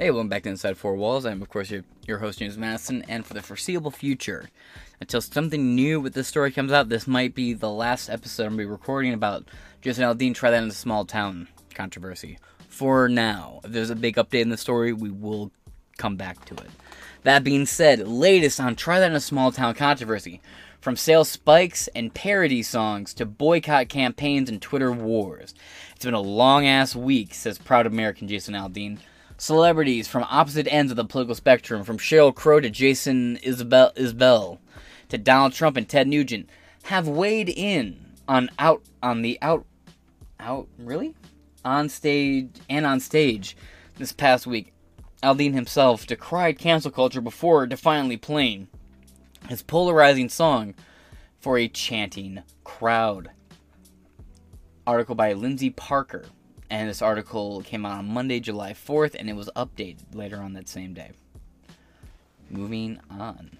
Hey, welcome back to Inside Four Walls. I'm, of course, your, your host, James Madison, and for the foreseeable future, until something new with this story comes out, this might be the last episode I'm going to be recording about Jason Aldean try that in a small town controversy. For now, if there's a big update in the story, we will come back to it. That being said, latest on Try That in a Small Town controversy. From sales spikes and parody songs to boycott campaigns and Twitter wars. It's been a long ass week, says proud American Jason Aldean. Celebrities from opposite ends of the political spectrum, from Sheryl Crow to Jason Isabel, Isbell to Donald Trump and Ted Nugent, have weighed in on out on the out out really on stage and on stage this past week. Aldean himself decried cancel culture before defiantly playing his polarizing song for a chanting crowd. Article by Lindsay Parker and this article came out on Monday, July 4th, and it was updated later on that same day. Moving on.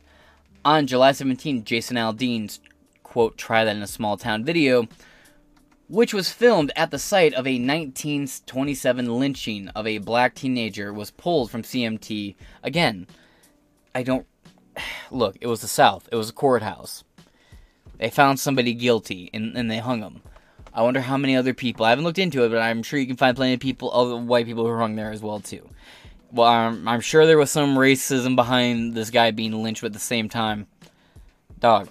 On July 17th, Jason Aldean's quote, try that in a small town video, which was filmed at the site of a 1927 lynching of a black teenager, was pulled from CMT. Again, I don't. Look, it was the South, it was a courthouse. They found somebody guilty and, and they hung him. I wonder how many other people. I haven't looked into it, but I'm sure you can find plenty of people, other white people who hung there as well too. Well, I'm, I'm sure there was some racism behind this guy being lynched, but at the same time, dog.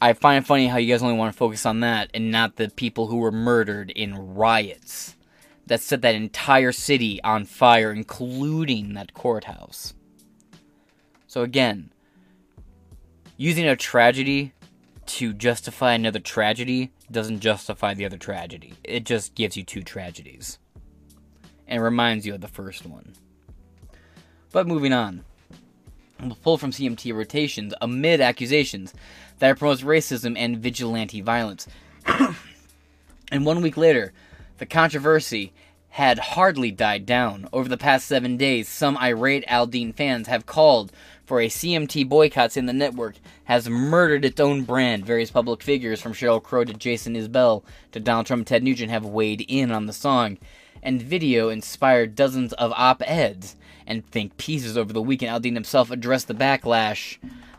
I find it funny how you guys only want to focus on that and not the people who were murdered in riots that set that entire city on fire, including that courthouse. So again, using a tragedy to justify another tragedy doesn't justify the other tragedy. It just gives you two tragedies. And reminds you of the first one. But moving on. We'll pull from CMT rotations amid accusations that it promotes racism and vigilante violence. and one week later, the controversy had hardly died down. Over the past seven days, some irate Aldean fans have called for a CMT boycott saying the network has murdered its own brand. Various public figures, from Sheryl Crow to Jason Isbell to Donald Trump and Ted Nugent, have weighed in on the song. And video inspired dozens of op eds and think pieces over the weekend. Aldean himself addressed the backlash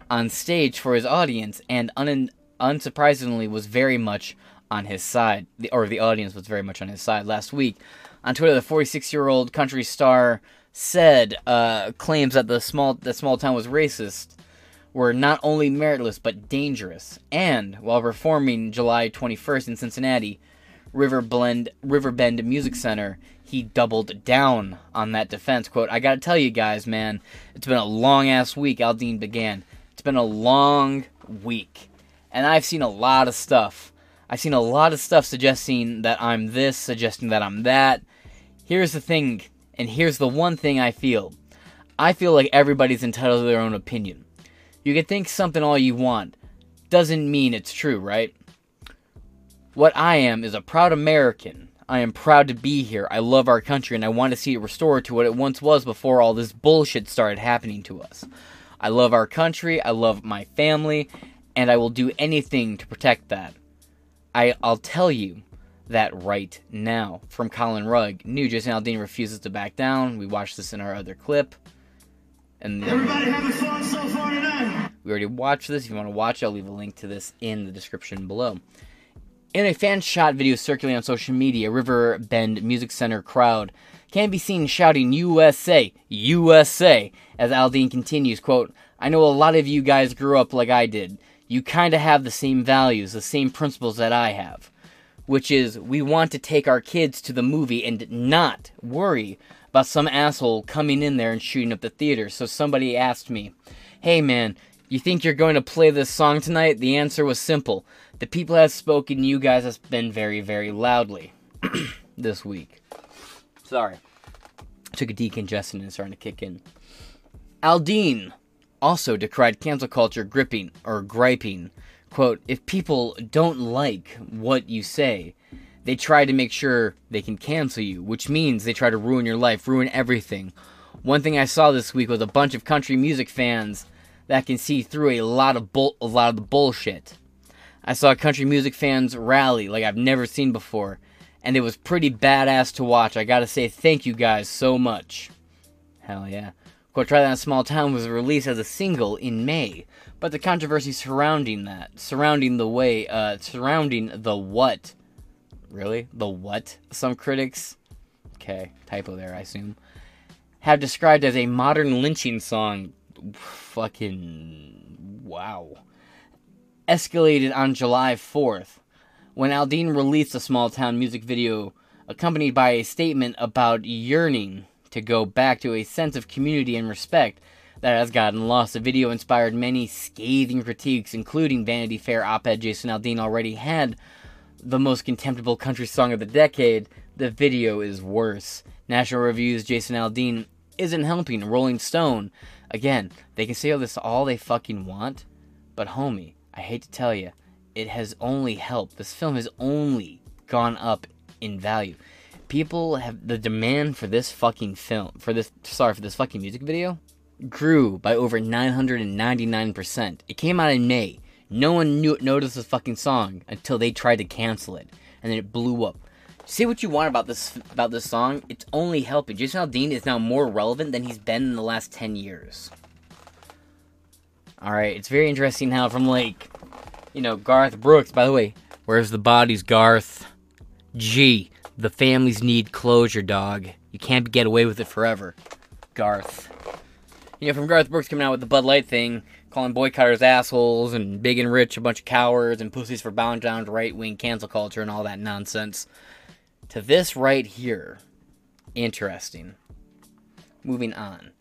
on stage for his audience and un- unsurprisingly was very much on his side, the, or the audience was very much on his side. Last week on Twitter, the 46 year old country star said uh, claims that the small that small town was racist were not only meritless but dangerous. And while performing July 21st in Cincinnati, Riverbend Riverbend Music Center, he doubled down on that defense. "Quote: I gotta tell you guys, man, it's been a long ass week." Aldean began. It's been a long week, and I've seen a lot of stuff. I've seen a lot of stuff suggesting that I'm this, suggesting that I'm that. Here's the thing and here's the one thing I feel I feel like everybody's entitled to their own opinion. You can think something all you want, doesn't mean it's true, right? What I am is a proud American. I am proud to be here. I love our country and I want to see it restored to what it once was before all this bullshit started happening to us. I love our country, I love my family, and I will do anything to protect that. I, I'll tell you, that right now. From Collin Rugg, new Jason Aldean refuses to back down. We watched this in our other clip. And Everybody having fun so far tonight? We already watched this. If you want to watch it, I'll leave a link to this in the description below. In a fan shot video circulating on social media, Riverbend Music Center crowd can be seen shouting USA, USA, as Aldean continues, quote, I know a lot of you guys grew up like I did. You kind of have the same values, the same principles that I have which is we want to take our kids to the movie and not worry about some asshole coming in there and shooting up the theater. So somebody asked me, Hey man, you think you're going to play this song tonight? The answer was simple. The people have spoken, you guys have been very, very loudly this week. Sorry. Took a decongestant and starting to kick in. Aldean also decried cancel culture gripping or griping quote, if people don't like what you say, they try to make sure they can cancel you, which means they try to ruin your life, ruin everything. One thing I saw this week was a bunch of country music fans that can see through a lot of bull- a lot of the bullshit. I saw country music fans rally like I've never seen before, and it was pretty badass to watch. I gotta say thank you guys so much. Hell yeah. Quote, Try That in a Small Town was released as a single in May, but the controversy surrounding that, surrounding the way, uh, surrounding the what, really? The what? Some critics, okay, typo there, I assume, have described as a modern lynching song. Fucking wow. Escalated on July 4th when Aldean released a small town music video accompanied by a statement about yearning to go back to a sense of community and respect that has gotten lost. The video inspired many scathing critiques, including Vanity Fair op ed Jason Aldean already had the most contemptible country song of the decade. The video is worse. National Review's Jason Aldean isn't helping. Rolling Stone, again, they can say all this all they fucking want, but homie, I hate to tell you, it has only helped. This film has only gone up in value. People have the demand for this fucking film, for this, sorry, for this fucking music video, grew by over 999%. It came out in May. No one knew noticed this fucking song until they tried to cancel it, and then it blew up. Say what you want about this about this song, it's only helping. Jason Aldean is now more relevant than he's been in the last 10 years. Alright, it's very interesting how from like, you know, Garth Brooks, by the way, where's the bodies, Garth? Gee, the families need closure, dog. You can't get away with it forever. Garth. You know, from Garth Brooks coming out with the Bud Light thing, calling boycotters assholes and big and rich a bunch of cowards and pussies for bowing down to right wing cancel culture and all that nonsense. To this right here. Interesting. Moving on.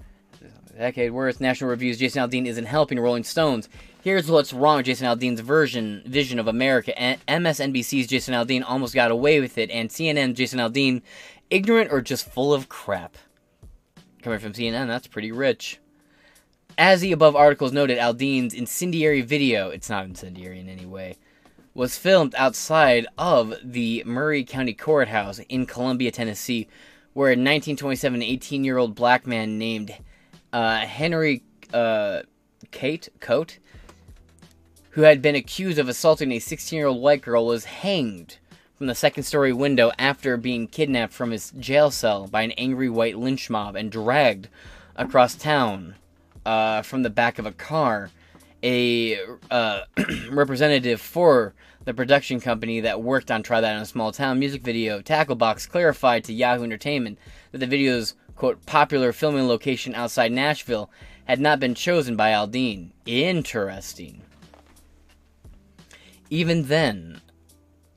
Decade worth National Review's Jason Aldean isn't helping Rolling Stones. Here's what's wrong with Jason Aldean's version vision of America. MSNBC's Jason Aldean almost got away with it, and CNN's Jason Aldean, ignorant or just full of crap. Coming from CNN, that's pretty rich. As the above articles noted, Aldean's incendiary video, it's not incendiary in any way, was filmed outside of the Maury County Courthouse in Columbia, Tennessee, where a 1927 18 year old black man named uh, Henry uh, Kate Coate, who had been accused of assaulting a 16 year old white girl, was hanged from the second story window after being kidnapped from his jail cell by an angry white lynch mob and dragged across town uh, from the back of a car. A uh, representative for the production company that worked on Try That in a Small Town music video, Tacklebox, clarified to Yahoo Entertainment that the video's quote popular filming location outside Nashville had not been chosen by Aldean. Interesting. Even then,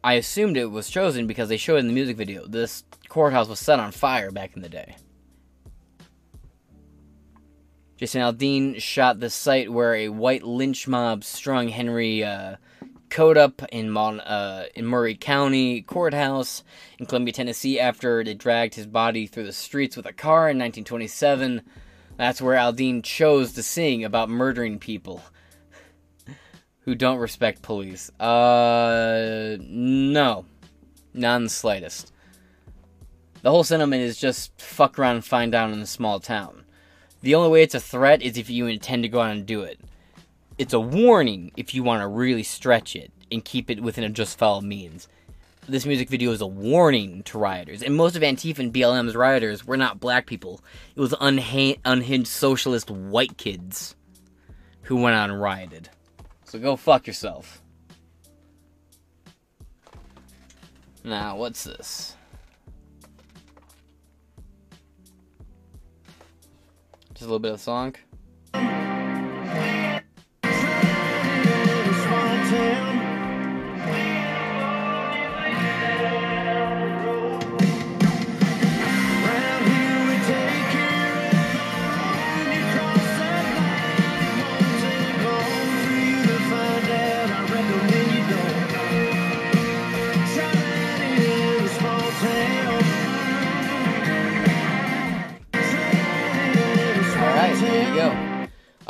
I assumed it was chosen because they showed in the music video. This courthouse was set on fire back in the day. Jason Aldean shot the site where a white lynch mob strung Henry uh, Coate up in, Mon- uh, in Maury County Courthouse in Columbia, Tennessee, after they dragged his body through the streets with a car in 1927. That's where Aldean chose to sing about murdering people who don't respect police. Uh, no, not the slightest. The whole sentiment is just fuck around and find out in a small town. The only way it's a threat is if you intend to go out and do it. It's a warning if you want to really stretch it and keep it within a just foul means. This music video is a warning to rioters, and most of Antifa and BLM's rioters were not black people. It was unha- unhinged socialist white kids who went out and rioted. So go fuck yourself. Now, what's this? Just a little bit of song.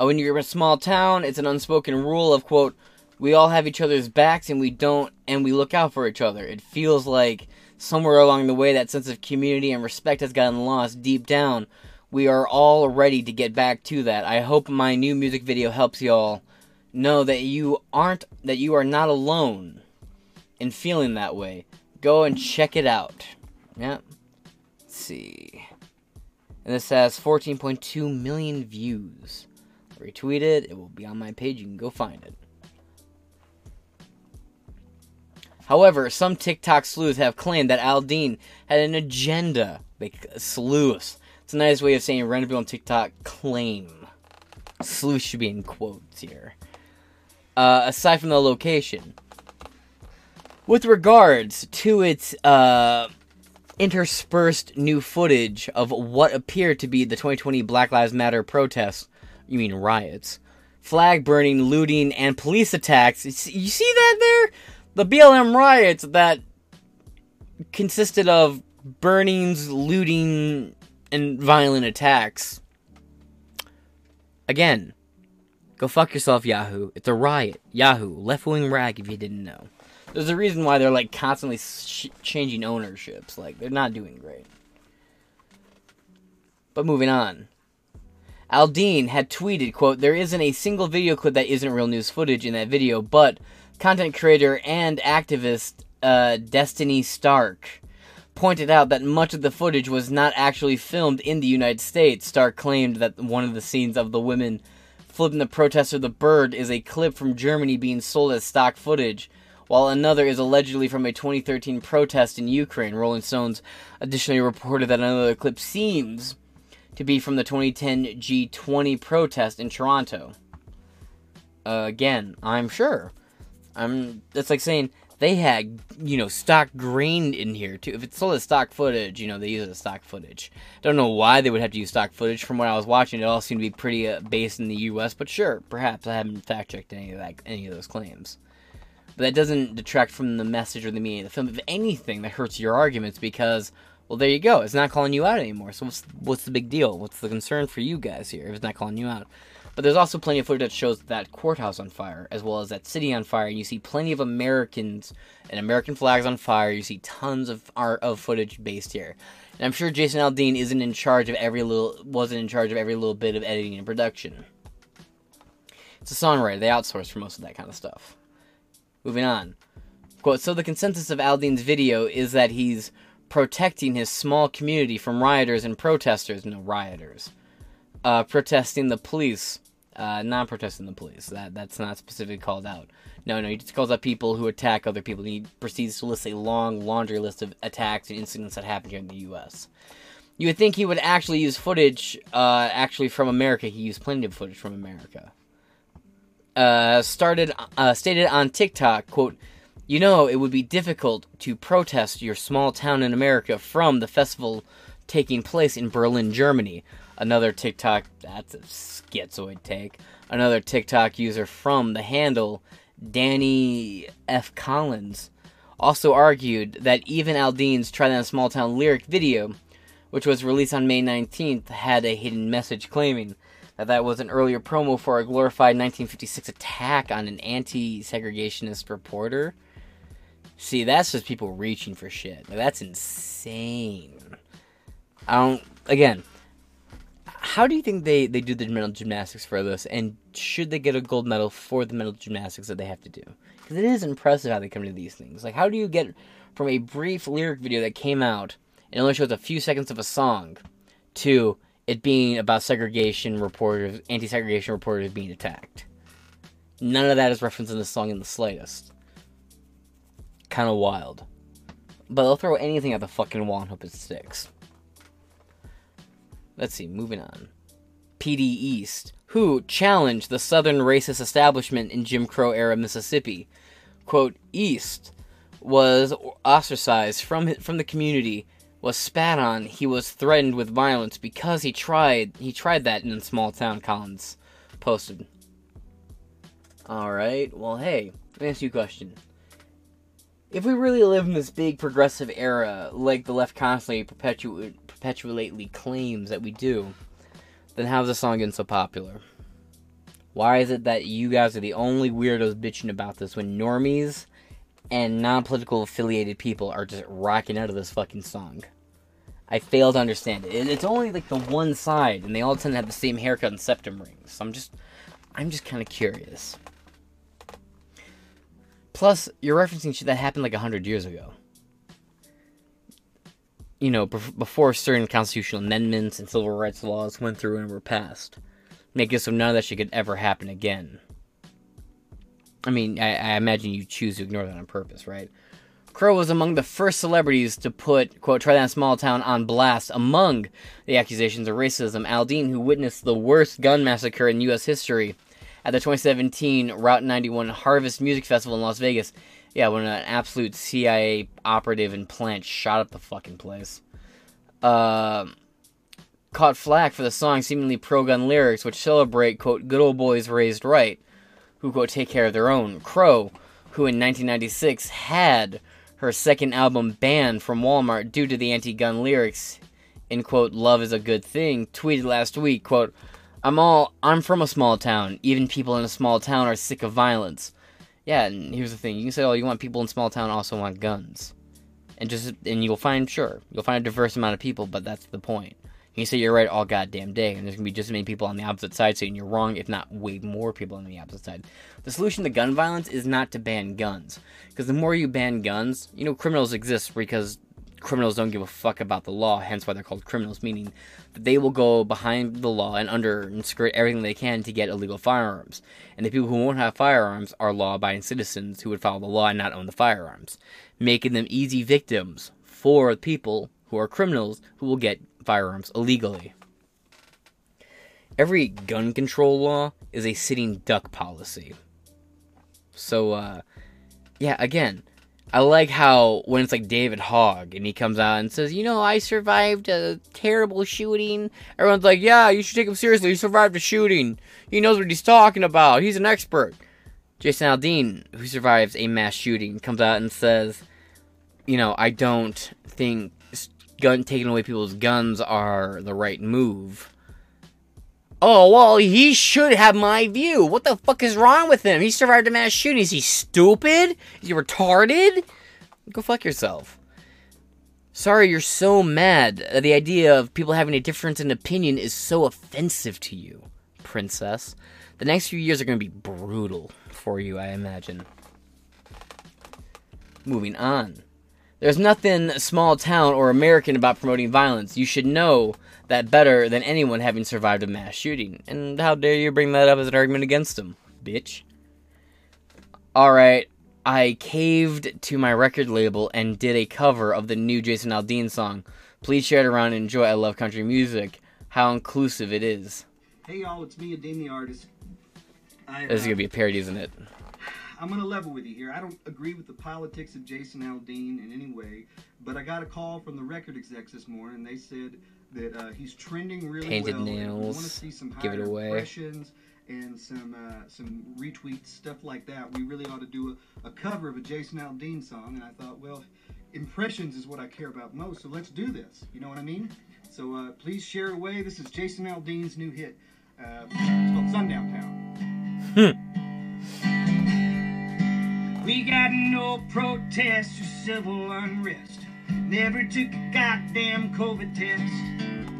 Uh, when you're in a small town, it's an unspoken rule of quote, we all have each other's backs and we don't and we look out for each other. It feels like somewhere along the way that sense of community and respect has gotten lost deep down. We are all ready to get back to that. I hope my new music video helps y'all know that you aren't that you are not alone in feeling that way. Go and check it out. Yeah. Let's see. And this has 14.2 million views. Retweet it, it will be on my page, you can go find it. However, some TikTok sleuths have claimed that Aldean had an agenda. Like, sleuths. It's a nice way of saying random people on TikTok claim. Sleuth should be in quotes here. Uh, aside from the location. With regards to its uh, interspersed new footage of what appeared to be the 2020 Black Lives Matter protests, you mean riots, flag burning, looting, and police attacks. You see that there? The BLM riots that consisted of burnings, looting, and violent attacks. Again, go fuck yourself, Yahoo. It's a riot. Yahoo, left wing rag if you didn't know. There's a reason why they're like constantly sh- changing ownerships. Like, they're not doing great. But moving on. Aldean had tweeted, quote, There isn't a single video clip that isn't real news footage in that video, but content creator and activist uh, Destiny Stark pointed out that much of the footage was not actually filmed in the United States. Stark claimed that one of the scenes of the women flipping the protester the bird is a clip from Germany being sold as stock footage, while another is allegedly from a 2013 protest in Ukraine. Rolling Stones additionally reported that another clip seems to be from the 2010 G20 protest in Toronto. Uh, again, I'm sure. I'm. That's like saying they had, you know, stock grain in here too. If it's sold as stock footage, you know, they use it as stock footage. Don't know why they would have to use stock footage. From what I was watching, it all seemed to be pretty uh, based in the U.S. But sure, perhaps I haven't fact checked any of that, any of those claims. But that doesn't detract from the message or the meaning of the film. If anything, that hurts your arguments because, well, there you go. It's not calling you out anymore. So what's what's the big deal? What's the concern for you guys here if it's not calling you out? But there's also plenty of footage that shows that courthouse on fire, as well as that city on fire. And you see plenty of Americans and American flags on fire. You see tons of art of footage based here. And I'm sure Jason Aldean isn't in charge of every little wasn't in charge of every little bit of editing and production. It's a songwriter. They outsource for most of that kind of stuff. Moving on. Quote, so the consensus of Aldean's video is that he's protecting his small community from rioters and protesters. No, rioters. Uh, protesting the police uh, not protesting the police. That that's not specifically called out. No, no, he just calls out people who attack other people. He proceeds to list a long laundry list of attacks and incidents that happened here in the U.S. You would think he would actually use footage, uh, actually from America. He used plenty of footage from America. Uh, started uh, stated on TikTok, quote, "You know, it would be difficult to protest your small town in America from the festival taking place in Berlin, Germany." Another TikTok, that's a schizoid take. Another TikTok user from the handle, Danny F. Collins, also argued that even Aldean's Try That Small Town lyric video, which was released on May 19th, had a hidden message claiming that that was an earlier promo for a glorified 1956 attack on an anti segregationist reporter. See, that's just people reaching for shit. Like, that's insane. I don't. Again, how do you think they, they do the mental gymnastics for this? And should they get a gold medal for the mental gymnastics that they have to do? Because it is impressive how they come to these things. Like, how do you get from a brief lyric video that came out and only shows a few seconds of a song to it being about segregation reporters, anti segregation reporters being attacked? None of that is referenced in the song in the slightest. Kind of wild. But they'll throw anything at the fucking wall and hope it sticks. Let's see, moving on. PD East, who challenged the Southern racist establishment in Jim Crow era Mississippi. Quote, East was ostracized from from the community, was spat on, he was threatened with violence because he tried he tried that in a small town, Collins posted. Alright, well hey, let me ask you a question. If we really live in this big progressive era, like the left constantly perpetuate perpetually claims that we do, then how's the song getting so popular? Why is it that you guys are the only weirdos bitching about this when normies and non political affiliated people are just rocking out of this fucking song? I fail to understand it. It's only like the one side, and they all tend to have the same haircut and septum rings. So I'm just, I'm just kind of curious. Plus, you're referencing shit that happened like a hundred years ago. you know, bef- before certain constitutional amendments and civil rights laws went through and were passed, making so none of that shit could ever happen again. I mean, I, I imagine you choose to ignore that on purpose, right? Crow was among the first celebrities to put, quote, Try That Small Town on blast among the accusations of racism. Aldean, who witnessed the worst gun massacre in U.S. history at the 2017 Route 91 Harvest Music Festival in Las Vegas. Yeah, when an absolute CIA operative and plant shot up the fucking place. Uh, caught flack for the song's seemingly pro gun lyrics, which celebrate, quote, good old boys raised right, who, quote, take care of their own. Crow, who in 1996 had her second album banned from Walmart due to the anti-gun lyrics in quote love is a good thing tweeted last week quote I'm all I'm from a small town. Even people in a small town are sick of violence. Yeah and here's the thing. You can say oh you want people in small town also want guns. And just and you'll find sure you'll find a diverse amount of people but that's the point. You can say you're right all goddamn day, and there's gonna be just as many people on the opposite side saying you're wrong, if not way more people on the opposite side. The solution to gun violence is not to ban guns, because the more you ban guns, you know, criminals exist because criminals don't give a fuck about the law, hence why they're called criminals, meaning that they will go behind the law and under and skirt everything they can to get illegal firearms. And the people who won't have firearms are law abiding citizens who would follow the law and not own the firearms, making them easy victims for people who are criminals who will get firearms illegally. Every gun control law is a sitting duck policy. So, uh, yeah, again, I like how when it's like David Hogg and he comes out and says, you know, I survived a terrible shooting. Everyone's like, yeah, you should take him seriously. He survived a shooting. He knows what he's talking about. He's an expert. Jason Aldean, who survives a mass shooting, comes out and says, you know, I don't think gun taking away people's guns are the right move. Oh, well, he should have my view. What the fuck is wrong with him? He survived a mass shooting. Is he stupid? Is he retarded? Go fuck yourself. Sorry, you're so mad. Uh, the idea of people having a difference in opinion is so offensive to you, princess. The next few years are going to be brutal for you, I imagine. Moving on. There's nothing small town or American about promoting violence. You should know that better than anyone having survived a mass shooting. And how dare you bring that up as an argument against him, bitch? Alright, I caved to my record label and did a cover of the new Jason Aldean song. Please share it around and enjoy. I love country music. How inclusive it is. Hey y'all, it's me, Adeem the artist. I, This is uh, gonna be a parody, isn't it? I'm gonna level with you here. I don't agree with the politics of Jason Aldean in any way, but I got a call from the record execs this morning. They said that uh, he's trending really Painted well. and nails, want to see some give it away. impressions and some uh, some retweets, stuff like that. We really ought to do a, a cover of a Jason Aldean song. And I thought, well, impressions is what I care about most, so let's do this. You know what I mean? So uh, please share away. This is Jason Aldean's new hit. Uh, it's called Sundown Town. We got no protests or civil unrest. Never took a goddamn COVID test.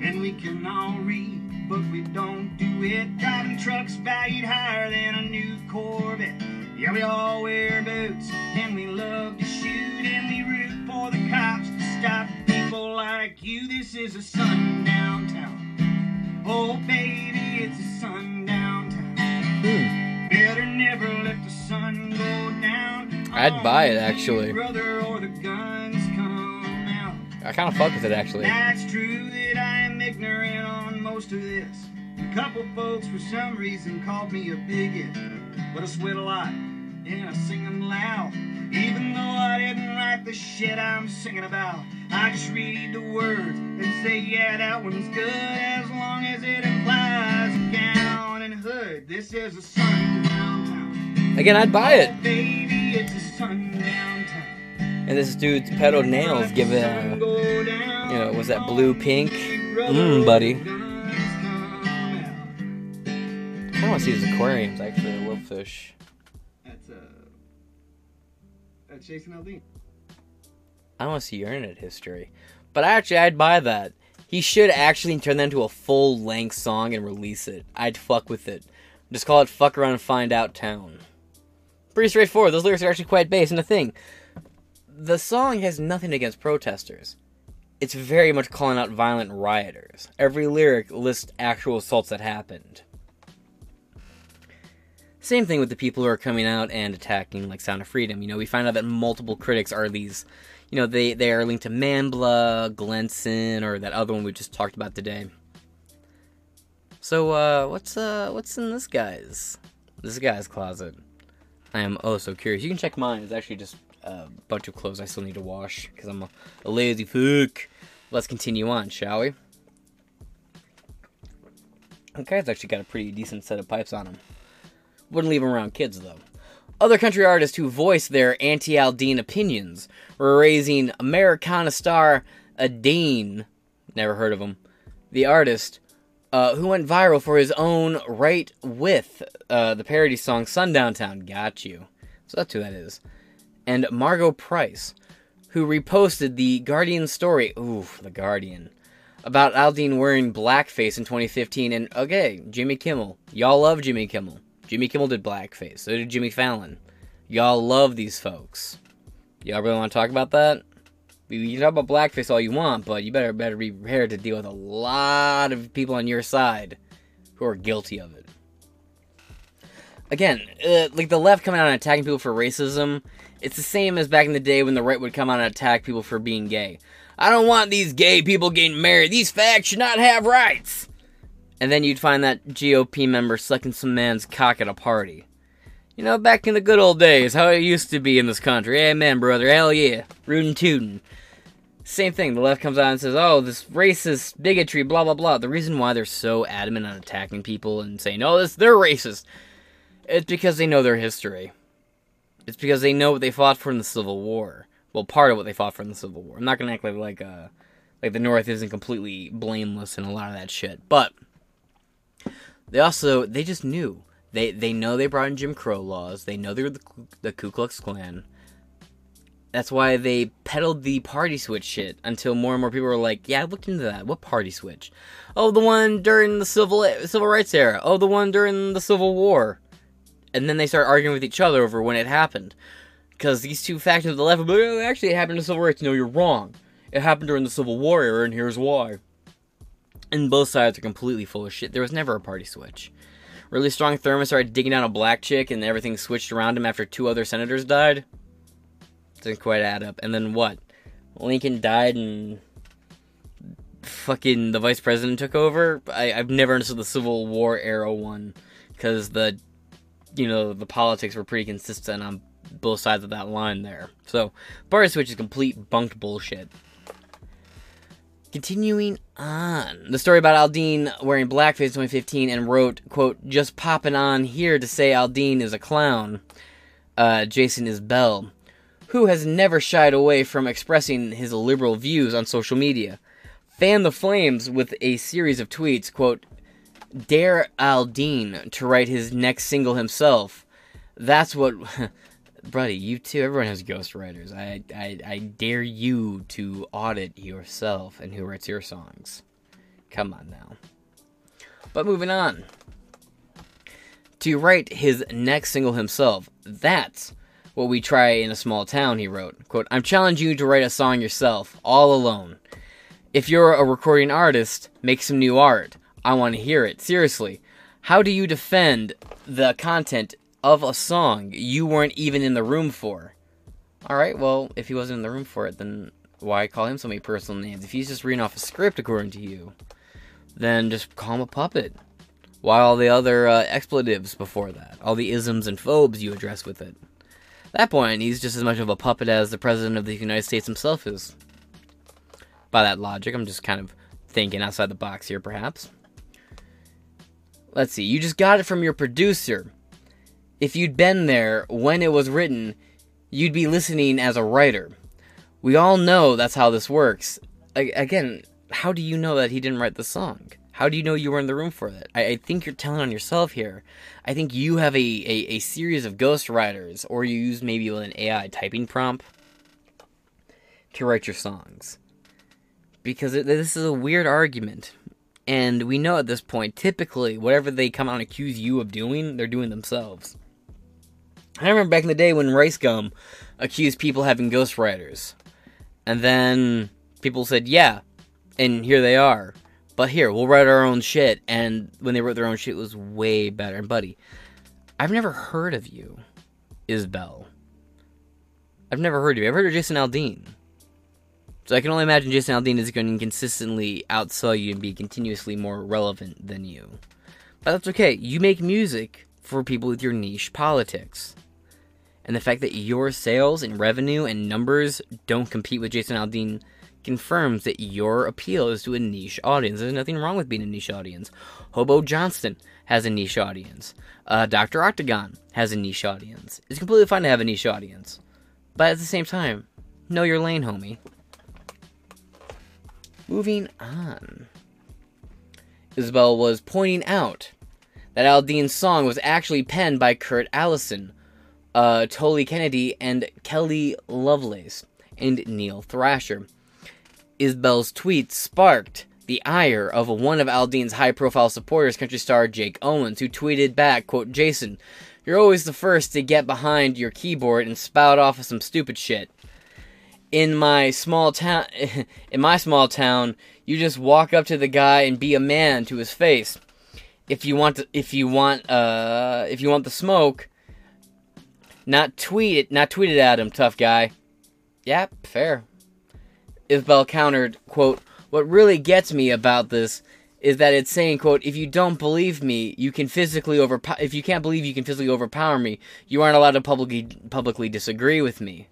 And we can all read, but we don't do it. Driving trucks valued higher than a new Corvette. Yeah, we all wear boots, and we love to shoot, and we root for the cops to stop people like you. This is a sundown town. Oh, baby, it's a sundown town. Hmm. Better never let I'd buy it, actually. Brother, or the guns come out. I kind of fuck with it actually. That's true that I am ignorant on most of this. A couple folks, for some reason, called me a bigot, but I sweat a lot and I sing them loud. Even though I didn't write the shit I'm singing about, I just read the words and say, yeah, that one's good as long as it implies a gown and hood. This is a sundown. Again, I'd buy it. Oh, baby, it's a sundown town. And this dude's pedal nails give it a, you know, was that blue pink? Mmm, buddy. I want to see his aquariums actually. I love fish. That's uh, that's Jason Aldean. I want to see your internet history. But actually, I'd buy that. He should actually turn that into a full length song and release it. I'd fuck with it. Just call it Fuck Around and Find Out Town. Pretty straightforward. Those lyrics are actually quite base. And the thing, the song has nothing against protesters. it's very much calling out violent rioters. Every lyric lists actual assaults that happened. Same thing with the people who are coming out and attacking, like Sound of Freedom. You know, we find out that multiple critics are these, you know, they, they are linked to Manbla, Glenson, or that other one we just talked about today. So, uh, what's, uh, what's in this guy's, this guy's closet? I am oh so curious. You can check mine. It's actually just a bunch of clothes I still need to wash because I'm a, a lazy fuck. Let's continue on, shall we? The guy's actually got a pretty decent set of pipes on him. Wouldn't leave him around kids, though. Other country artists who voiced their anti Aldean opinions were raising Americana star Adeem, never heard of him, the artist, uh, who went viral for his own Right With, uh, the parody song Sundown Town. Got you. So that's who that is. And Margo Price, who reposted the Guardian story, ooh, the Guardian, about Aldean wearing blackface in 2015. And okay, Jimmy Kimmel. Y'all love Jimmy Kimmel. Jimmy Kimmel did blackface. So did Jimmy Fallon. Y'all love these folks. Y'all really want to talk about that? You can talk about blackface all you want, but you better better be prepared to deal with a lot of people on your side who are guilty of it. Again, uh, like the left coming out and attacking people for racism, it's the same as back in the day when the right would come out and attack people for being gay. I don't want these gay people getting married. These fags should not have rights. And then you'd find that GOP member sucking some man's cock at a party. You know, back in the good old days, how it used to be in this country. Amen, brother. Hell yeah. Rootin' tootin'. Same thing. The left comes out and says, oh, this racist bigotry, blah, blah, blah. The reason why they're so adamant on attacking people and saying, oh, this, they're racist, it's because they know their history. It's because they know what they fought for in the Civil War. Well, part of what they fought for in the Civil War. I'm not gonna act like like uh like the North isn't completely blameless in a lot of that shit, but they also they just knew they they know they brought in Jim Crow laws. They know they were the, the Ku Klux Klan. That's why they peddled the party switch shit until more and more people were like, "Yeah, I looked into that. What party switch? Oh, the one during the civil civil rights era. Oh, the one during the Civil War." And then they start arguing with each other over when it happened, because these two factions of the left, but oh, actually it happened in the civil rights. No, you're wrong. It happened during the Civil War era, and here's why. And both sides are completely full of shit. There was never a party switch. Really Strom Thurmond started digging down a black chick, and everything switched around him after two other senators died. Didn't quite add up. And then what? Lincoln died, and fucking the vice president took over. I, I've never understood the Civil War era one because the you know the politics were pretty consistent on both sides of that line there. So party switch is complete bunked bullshit. Continuing on, the story about Aldean wearing blackface in 2015 and wrote, quote, just popping on here to say Aldean is a clown. Uh, Jason Isbell, who has never shied away from expressing his liberal views on social media, fanned the flames with a series of tweets, quote, dare Aldean to write his next single himself. That's what buddy, you too. Everyone has ghostwriters. I, I, I dare you to audit yourself and who writes your songs. Come on now. But moving on. To write his next single himself. That's what we try in a small town, he wrote. Quote, I'm challenging you to write a song yourself, all alone. If you're a recording artist, make some new art. I want to hear it. Seriously. How do you defend the content of a song you weren't even in the room for? Alright, well, if he wasn't in the room for it, then why call him so many personal names? If he's just reading off a script according to you, then just call him a puppet. Why all the other uh, expletives before that? All the isms and phobes you address with it? At that point, he's just as much of a puppet as the President of the United States himself is. By that logic, I'm just kind of thinking outside the box here, perhaps. Let's see, you just got it from your producer. If you'd been there when it was written, you'd be listening as a writer. We all know that's how this works. I- again, how do you know that he didn't write the song? How do you know you were in the room for that? I, I think you're telling on yourself here. I think you have a, a, a series of ghostwriters, or you use maybe an AI typing prompt to write your songs. Because it, this is a weird argument. And we know at this point, typically, whatever they come out and accuse you of doing, they're doing themselves. I remember back in the day when Rice Gum accused people having ghostwriters. And then people said, yeah, and here they are. But here, we'll write our own shit. And when they wrote their own shit, it was way better. And buddy, I've never heard of you, Isbell. I've never heard of you. I've heard of Jason Aldean. So I can only imagine Jason Aldean is going to consistently outsell you and be continuously more relevant than you. But that's okay. You make music for people with your niche politics. And the fact that your sales and revenue and numbers don't compete with Jason Aldean confirms that your appeal is to a niche audience. There's nothing wrong with being a niche audience. Hobo Johnson has a niche audience. Uh, Dr. Octagon has a niche audience. It's completely fine to have a niche audience. But at the same time, know your lane, homie. Moving on. Isabel was pointing out that Aldean's song was actually penned by Kurt Allison, uh, Tully Kennedy, and Kelly Lovelace, and Neil Thrasher. Isbell's tweet sparked the ire of one of Aldean's high profile supporters, country star Jake Owens, who tweeted back, quote, Jason, you're always the first to get behind your keyboard and spout off of some stupid shit. In my small town, in my small town, you just walk up to the guy and be a man to his face. If you want, to, if you want, uh, if you want the smoke, not tweet it, not tweet it at him, tough guy. Yep, fair. Isbell countered, quote, What really gets me about this is that it's saying, quote, if you don't believe me, you can physically over if you can't believe you can physically overpower me, you aren't allowed to publicly publicly disagree with me.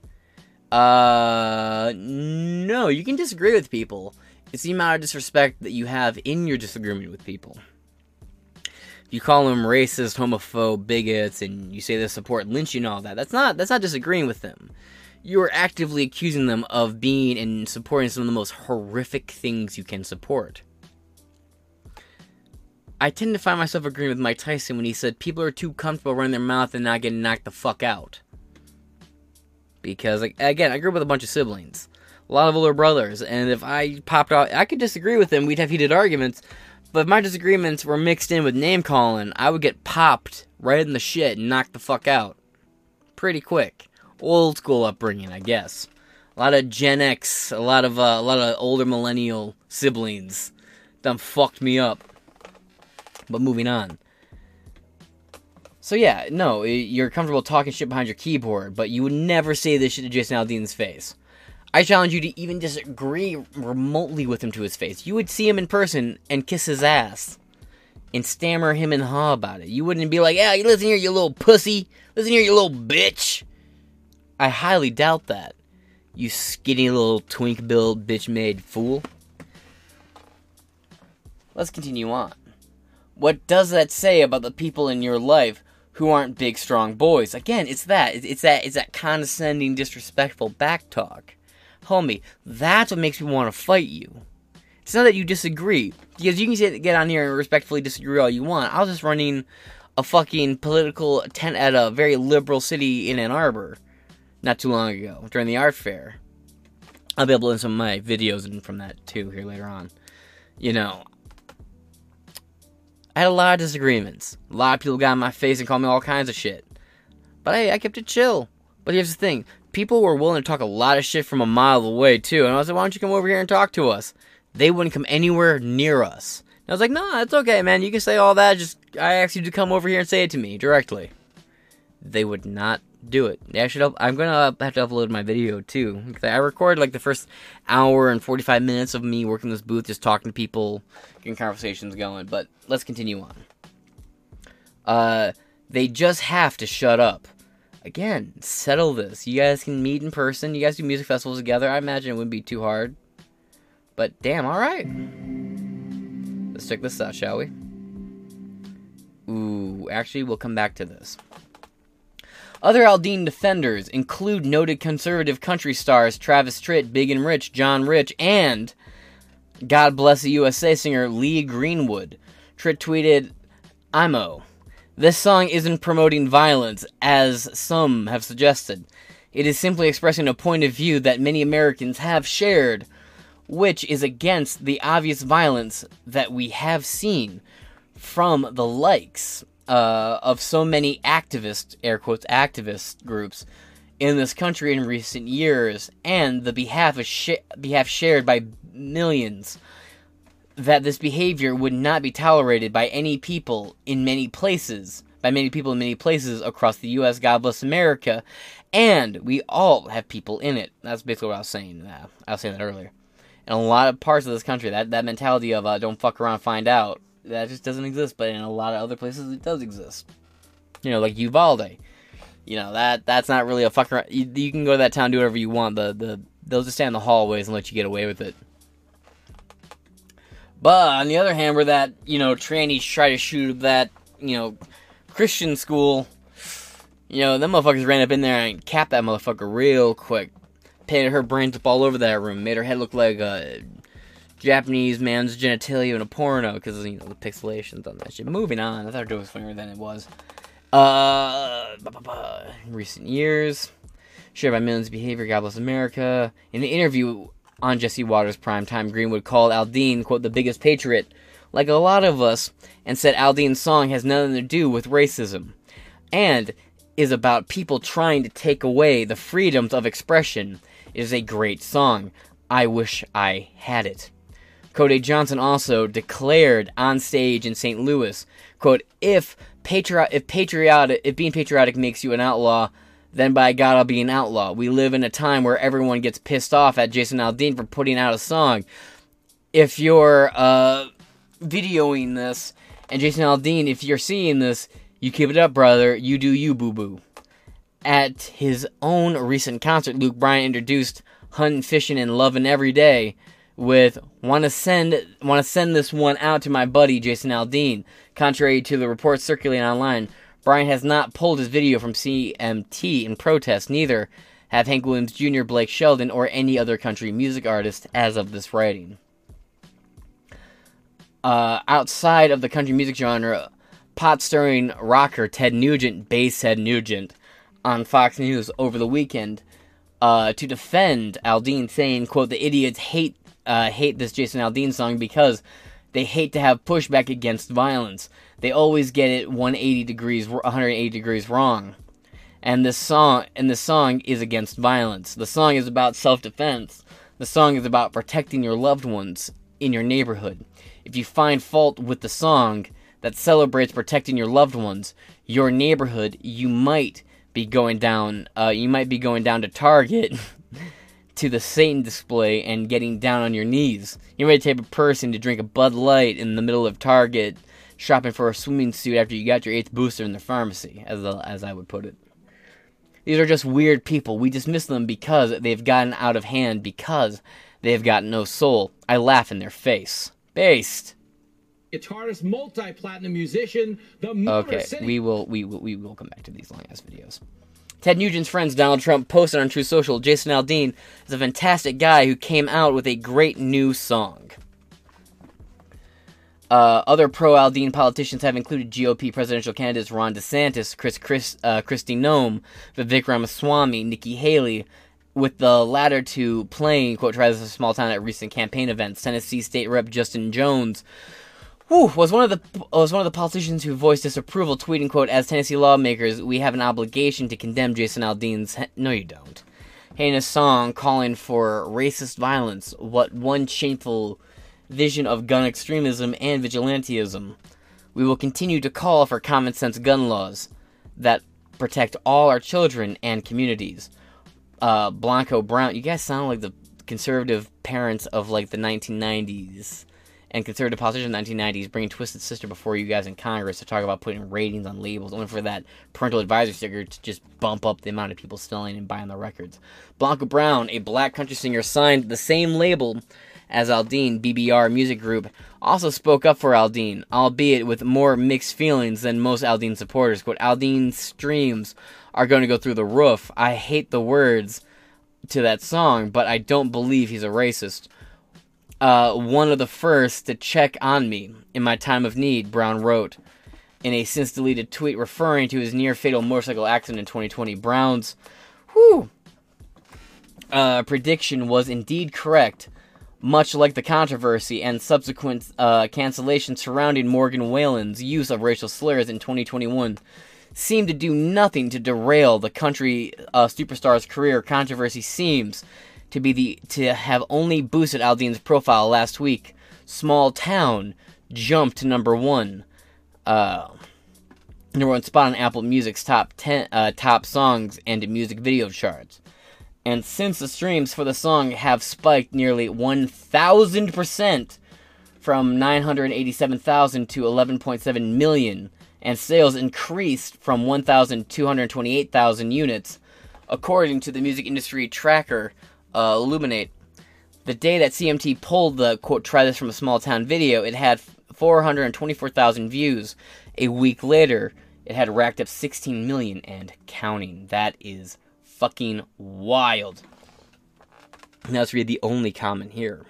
Uh no, you can disagree with people. It's the amount of disrespect that you have in your disagreement with people. If you call them racist, homophobe, bigots, and you say they support lynching and all that, that's not that's not disagreeing with them you are actively accusing them of being and supporting some of the most horrific things you can support. I tend to find myself agreeing with Mike Tyson when he said people are too comfortable running their mouth and not getting knocked the fuck out. Because, again, I grew up with a bunch of siblings, a lot of older brothers, and if I popped out, I could disagree with them. We'd have heated arguments, but if my disagreements were mixed in with name calling, I would get popped right in the shit and knocked the fuck out pretty quick old school upbringing, I guess. A lot of Gen X, a lot of uh, a lot of older millennial siblings, done fucked me up. But moving on. So yeah, no, you're comfortable talking shit behind your keyboard, but you would never say this shit to Jason Aldean's face. I challenge you to even disagree remotely with him to his face. You would see him in person and kiss his ass and stammer him and haw about it. You wouldn't be like, "Yeah, you listen here, you little pussy. Listen here, you little bitch." I highly doubt that. You skinny little twink billed bitch made fool. Let's continue on. What does that say about the people in your life who aren't big strong boys? Again, it's that. It's that it's that condescending, disrespectful back talk. Homie, that's what makes me want to fight you. It's not that you disagree. Because you can get on here and respectfully disagree all you want. I was just running a fucking political tent at a very liberal city in Ann Arbor not too long ago during the art fair. I'll be to some of my videos in from that too here later on. You know, I had a lot of disagreements. A lot of people got in my face and called me all kinds of shit. But hey, I kept it chill. But here's the thing people were willing to talk a lot of shit from a mile away too. And I was like, why don't you come over here and talk to us? They wouldn't come anywhere near us. And I was like, nah, it's okay, man. You can say all that. Just I asked you to come over here and say it to me directly. They would not do it. I should. Up, I'm gonna have to upload my video too. I recorded like the first hour and 45 minutes of me working this booth, just talking to people, getting conversations going. But let's continue on. Uh, they just have to shut up. Again, settle this. You guys can meet in person. You guys do music festivals together. I imagine it wouldn't be too hard. But damn, all right. Let's check this out, shall we? Ooh, actually, we'll come back to this. Other Aldean defenders include noted conservative country stars Travis Tritt, Big and Rich, John Rich, and God Bless the USA singer Lee Greenwood. Tritt tweeted, "Imo, this song isn't promoting violence, as some have suggested. It is simply expressing a point of view that many Americans have shared, which is against the obvious violence that we have seen from the likes uh, of so many activist, air quotes, activist groups in this country in recent years, and the behalf of sh- behalf shared by millions that this behavior would not be tolerated by any people in many places, by many people in many places across the U.S. God bless America, and we all have people in it. That's basically what I was saying. Uh, I was saying that earlier. In a lot of parts of this country, that that mentality of uh, "don't fuck around, find out," that just doesn't exist. But in a lot of other places, it does exist. You know, like Uvalde. You know that that's not really a fuck around. You, you can go to that town, do whatever you want. The the they'll just stand in the hallways and let you get away with it. But on the other hand, where that you know trannies try to shoot that you know Christian school, you know them motherfuckers ran up in there and capped that motherfucker real quick, painted her brains up all over that room, made her head look like a Japanese man's genitalia in a porno because you know the pixelations on that shit. Moving on, I thought it was funnier than it was. Uh, bah, bah, bah. in recent years, shared by millions behavior. God bless America. In an interview on Jesse Watters' primetime, Greenwood called Aldean, quote, the biggest patriot, like a lot of us, and said Aldean's song has nothing to do with racism, and is about people trying to take away the freedoms of expression. It is a great song. I wish I had it. Cody Johnson also declared on stage in St. Louis, quote, if patri- if patriotic if being patriotic makes you an outlaw, then by God I'll be an outlaw. We live in a time where everyone gets pissed off at Jason Aldean for putting out a song. If you're uh, videoing this, and Jason Aldean, if you're seeing this, you keep it up, brother. You do you, boo boo. At his own recent concert, Luke Bryan introduced hunting, fishing, and loving every day with want to send want to send this one out to my buddy Jason Aldean. Contrary to the reports circulating online, Bryan has not pulled his video from CMT in protest. Neither have Hank Williams Jr., Blake Shelton, or any other country music artist as of this writing. Uh, outside of the country music genre, pot stirring rocker Ted Nugent, bass Ted Nugent, on Fox News over the weekend uh, to defend Aldean, saying, "quote The idiots hate uh, hate this Jason Aldean song because they hate to have pushback against violence. They always get it 180 degrees, 180 degrees wrong. And this song, and this song is against violence. The song is about self-defense. The song is about protecting your loved ones in your neighborhood. If you find fault with the song that celebrates protecting your loved ones, your neighborhood, you might be going down. Uh, you might be going down to Target." to the Satan display and getting down on your knees. You're ready to type of person to drink a Bud Light in the middle of Target, shopping for a swimming suit after you got your eighth booster in the pharmacy, as as I would put it. These are just weird people. We dismiss them because they've gotten out of hand, because they've got no soul. I laugh in their face. Based. Guitarist, multi-platinum musician, the Okay, we will we will we will come back to these long ass videos. Ted Nugent's friends Donald Trump posted on True Social Jason Aldean is a fantastic guy who came out with a great new song. Uh, other pro Aldean politicians have included GOP presidential candidates Ron DeSantis, Chris, Chris uh, Kristi Noem, Vivek Ramaswamy, Nikki Haley, with the latter two playing quote tries a small town at recent campaign events. Tennessee State Rep Justin Jones whew, was one of the was one of the politicians who voiced disapproval, tweeting quote As Tennessee lawmakers, we have an obligation to condemn Jason Aldean's no you don't heinous song calling for racist violence. What one shameful vision of gun extremism and vigilantism. We will continue to call for common sense gun laws that protect all our children and communities. Uh, Blanco Brown, you guys sound like the conservative parents of like the 1990s and conservative politician in the 1990s bringing Twisted Sister before you guys in Congress to talk about putting ratings on labels, only for that parental advisory sticker to just bump up the amount of people stealing and buying the records. Blanco Brown, a black country singer signed the same label as Aldean, BBR Music Group, also spoke up for Aldean, albeit with more mixed feelings than most Aldean supporters. Quote, Aldean's streams are going to go through the roof. I hate the words to that song, but I don't believe he's a racist uh, one of the first to check on me in my time of need, Brown wrote in a since deleted tweet referring to his near fatal motorcycle accident in 2020. Brown's whew, uh, prediction was indeed correct, much like the controversy and subsequent uh, cancellation surrounding Morgan Wallen's use of racial slurs in 2021. seemed to do nothing to derail the country uh, superstar's career. Controversy seems to be the to have only boosted Aldean's profile last week. Small Town jumped to number one, uh, number one spot on Apple Music's top ten uh, top songs and music video charts. And since the streams for the song have spiked nearly 1,000% from 987,000 to 11.7 million, and sales increased from 1,228,000 units, according to the music industry tracker uh, Illuminate. The day that CMT pulled the quote "try this from a small town" video, it had 424,000 views. A week later, it had racked up 16 million and counting. That is fucking wild. Now let's read the only comment here.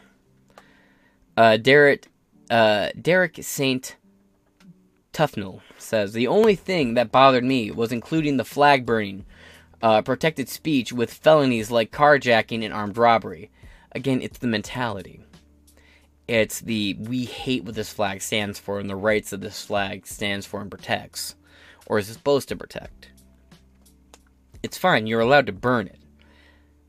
Uh, Derek, uh, Derek Saint Tufnell says the only thing that bothered me was including the flag burning, uh, protected speech with felonies like carjacking and armed robbery. Again, it's the mentality. It's the we hate what this flag stands for and the rights that this flag stands for and protects, or is supposed to protect. It's fine, you're allowed to burn it.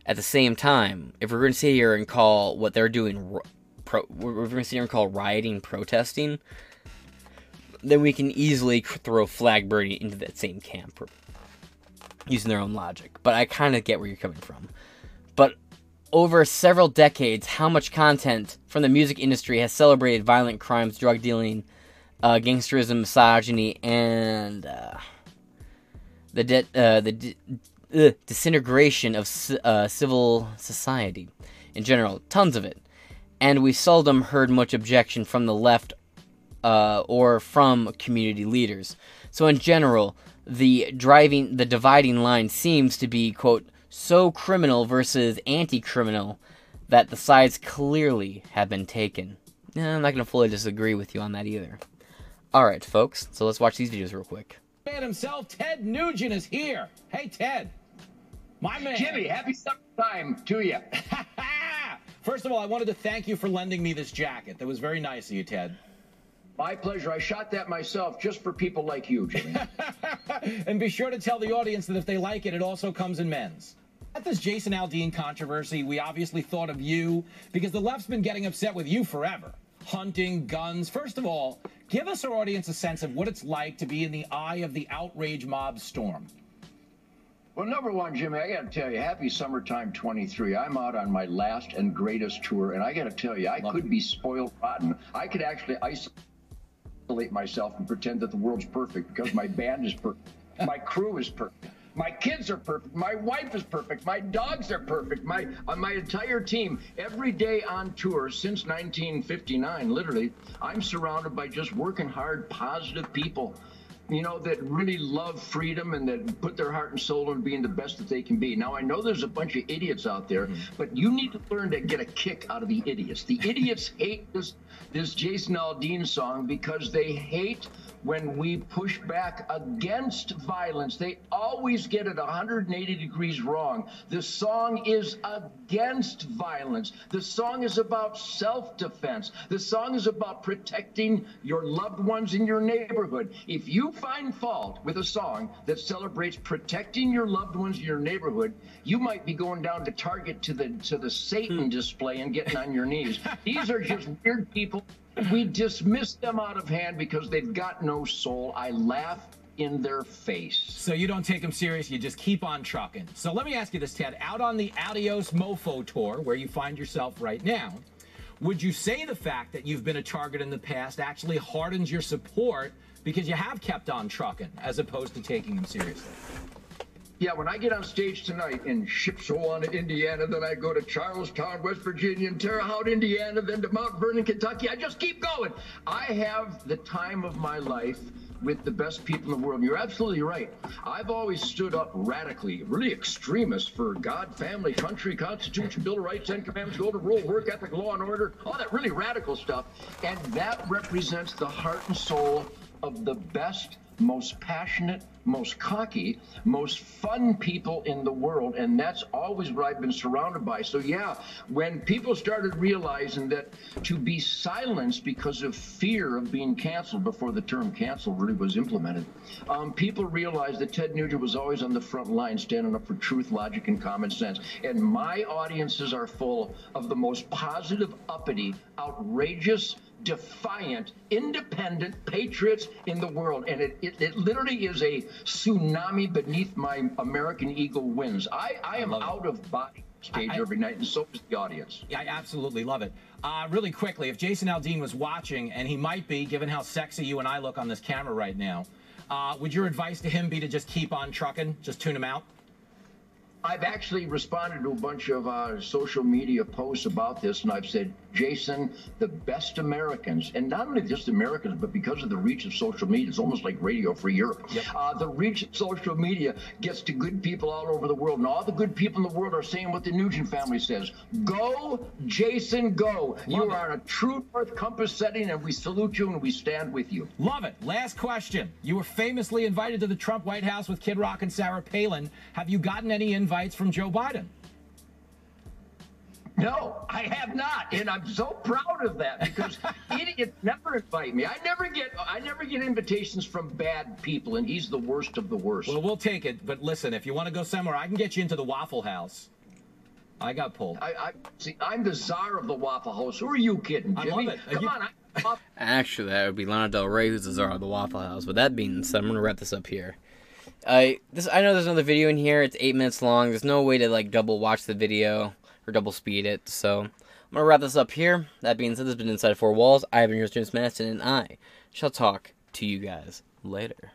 At the same time, if we're going to sit here and call what they're doing, pro, we're going to sit here and call rioting protesting, then we can easily throw flag burning into that same camp using their own logic. But I kind of get where you're coming from. But over several decades, how much content from the music industry has celebrated violent crimes, drug dealing, uh, gangsterism, misogyny, and uh, the de- uh, the de- disintegration of uh, civil society in general. Tons of it, and we seldom heard much objection from the left uh, or from community leaders. So in general, the driving the dividing line seems to be quote so criminal versus anti-criminal that the sides clearly have been taken. Eh, I'm not going to fully disagree with you on that either. All right, folks. So let's watch these videos real quick. Man himself, Ted Nugent, is here. Hey, Ted. My man. Jimmy, happy summertime to you. First of all, I wanted to thank you for lending me this jacket. That was very nice of you, Ted. My pleasure. I shot that myself just for people like you, Jimmy. and be sure to tell the audience that if they like it, it also comes in men's. At this Jason Aldean controversy, we obviously thought of you because the left's been getting upset with you forever. Hunting, guns. First of all, give us our audience a sense of what it's like to be in the eye of the outrage mob storm. Well, number one, Jimmy, I got to tell you, happy summertime 23. I'm out on my last and greatest tour, and I got to tell you, I Love could it. be spoiled rotten. I could actually isolate myself and pretend that the world's perfect because my band is perfect, my crew is perfect. My kids are perfect. My wife is perfect. My dogs are perfect. My uh, my entire team. Every day on tour since 1959, literally, I'm surrounded by just working hard, positive people you know, that really love freedom and that put their heart and soul into being the best that they can be. Now, I know there's a bunch of idiots out there, but you need to learn to get a kick out of the idiots. The idiots hate this this Jason Aldean song because they hate when we push back against violence. They always get it 180 degrees wrong. The song is against violence. The song is about self defense. The song is about protecting your loved ones in your neighborhood. If you find fault with a song that celebrates protecting your loved ones in your neighborhood, you might be going down to Target to the to the Satan hmm. display and getting on your knees. These are just weird people. We dismiss them out of hand because they've got no soul. I laugh in their face. So you don't take them serious, you just keep on trucking. So let me ask you this, Ted. Out on the Adios Mofo tour, where you find yourself right now, would you say the fact that you've been a target in the past actually hardens your support because you have kept on trucking as opposed to taking them seriously? Yeah, when I get on stage tonight in Shipshewana, Indiana, then I go to Charlestown, West Virginia, and Terre Haute, Indiana, then to Mount Vernon, Kentucky. I just keep going. I have the time of my life with the best people in the world. You're absolutely right. I've always stood up radically, really extremist for God, family, country, Constitution, Bill of Rights, Ten Commandments, Golden Rule, work ethic, law and order, all that really radical stuff. And that represents the heart and soul of the best most passionate, most cocky, most fun people in the world. And that's always what I've been surrounded by. So, yeah, when people started realizing that to be silenced because of fear of being canceled before the term cancel really was implemented, um, people realized that Ted Nugent was always on the front line standing up for truth, logic, and common sense. And my audiences are full of the most positive, uppity, outrageous, defiant, independent patriots in the world. And it, it, it, literally is a tsunami beneath my American Eagle wings. I, I am out of body stage I, every night, and so is the audience. I absolutely love it. Uh, really quickly, if Jason Aldean was watching, and he might be, given how sexy you and I look on this camera right now, uh, would your advice to him be to just keep on trucking, just tune him out? I've actually responded to a bunch of uh, social media posts about this, and I've said, Jason, the best Americans, and not only just Americans, but because of the reach of social media, it's almost like Radio Free Europe. Yep. Uh, the reach of social media gets to good people all over the world, and all the good people in the world are saying what the Nugent family says: "Go, Jason, go! Love you it. are on a true North Compass setting, and we salute you and we stand with you." Love it. Last question: You were famously invited to the Trump White House with Kid Rock and Sarah Palin. Have you gotten any invites? Invites from Joe Biden. No, I have not, and I'm so proud of that because idiots never invite me. I never get I never get invitations from bad people, and he's the worst of the worst. Well, we'll take it, but listen, if you want to go somewhere, I can get you into the Waffle House. I got pulled. I, I see. I'm the czar of the Waffle House. Who are you kidding, Jimmy? I love it. Come you... on. I... Actually, that would be Lana Del Rey, who's the czar of the Waffle House. With that being said, I'm gonna wrap this up here. I this I know there's another video in here. It's eight minutes long. There's no way to like double watch the video or double speed it. So I'm gonna wrap this up here. That being said, this has been Inside Four Walls. I have been your James Madison, and I shall talk to you guys later.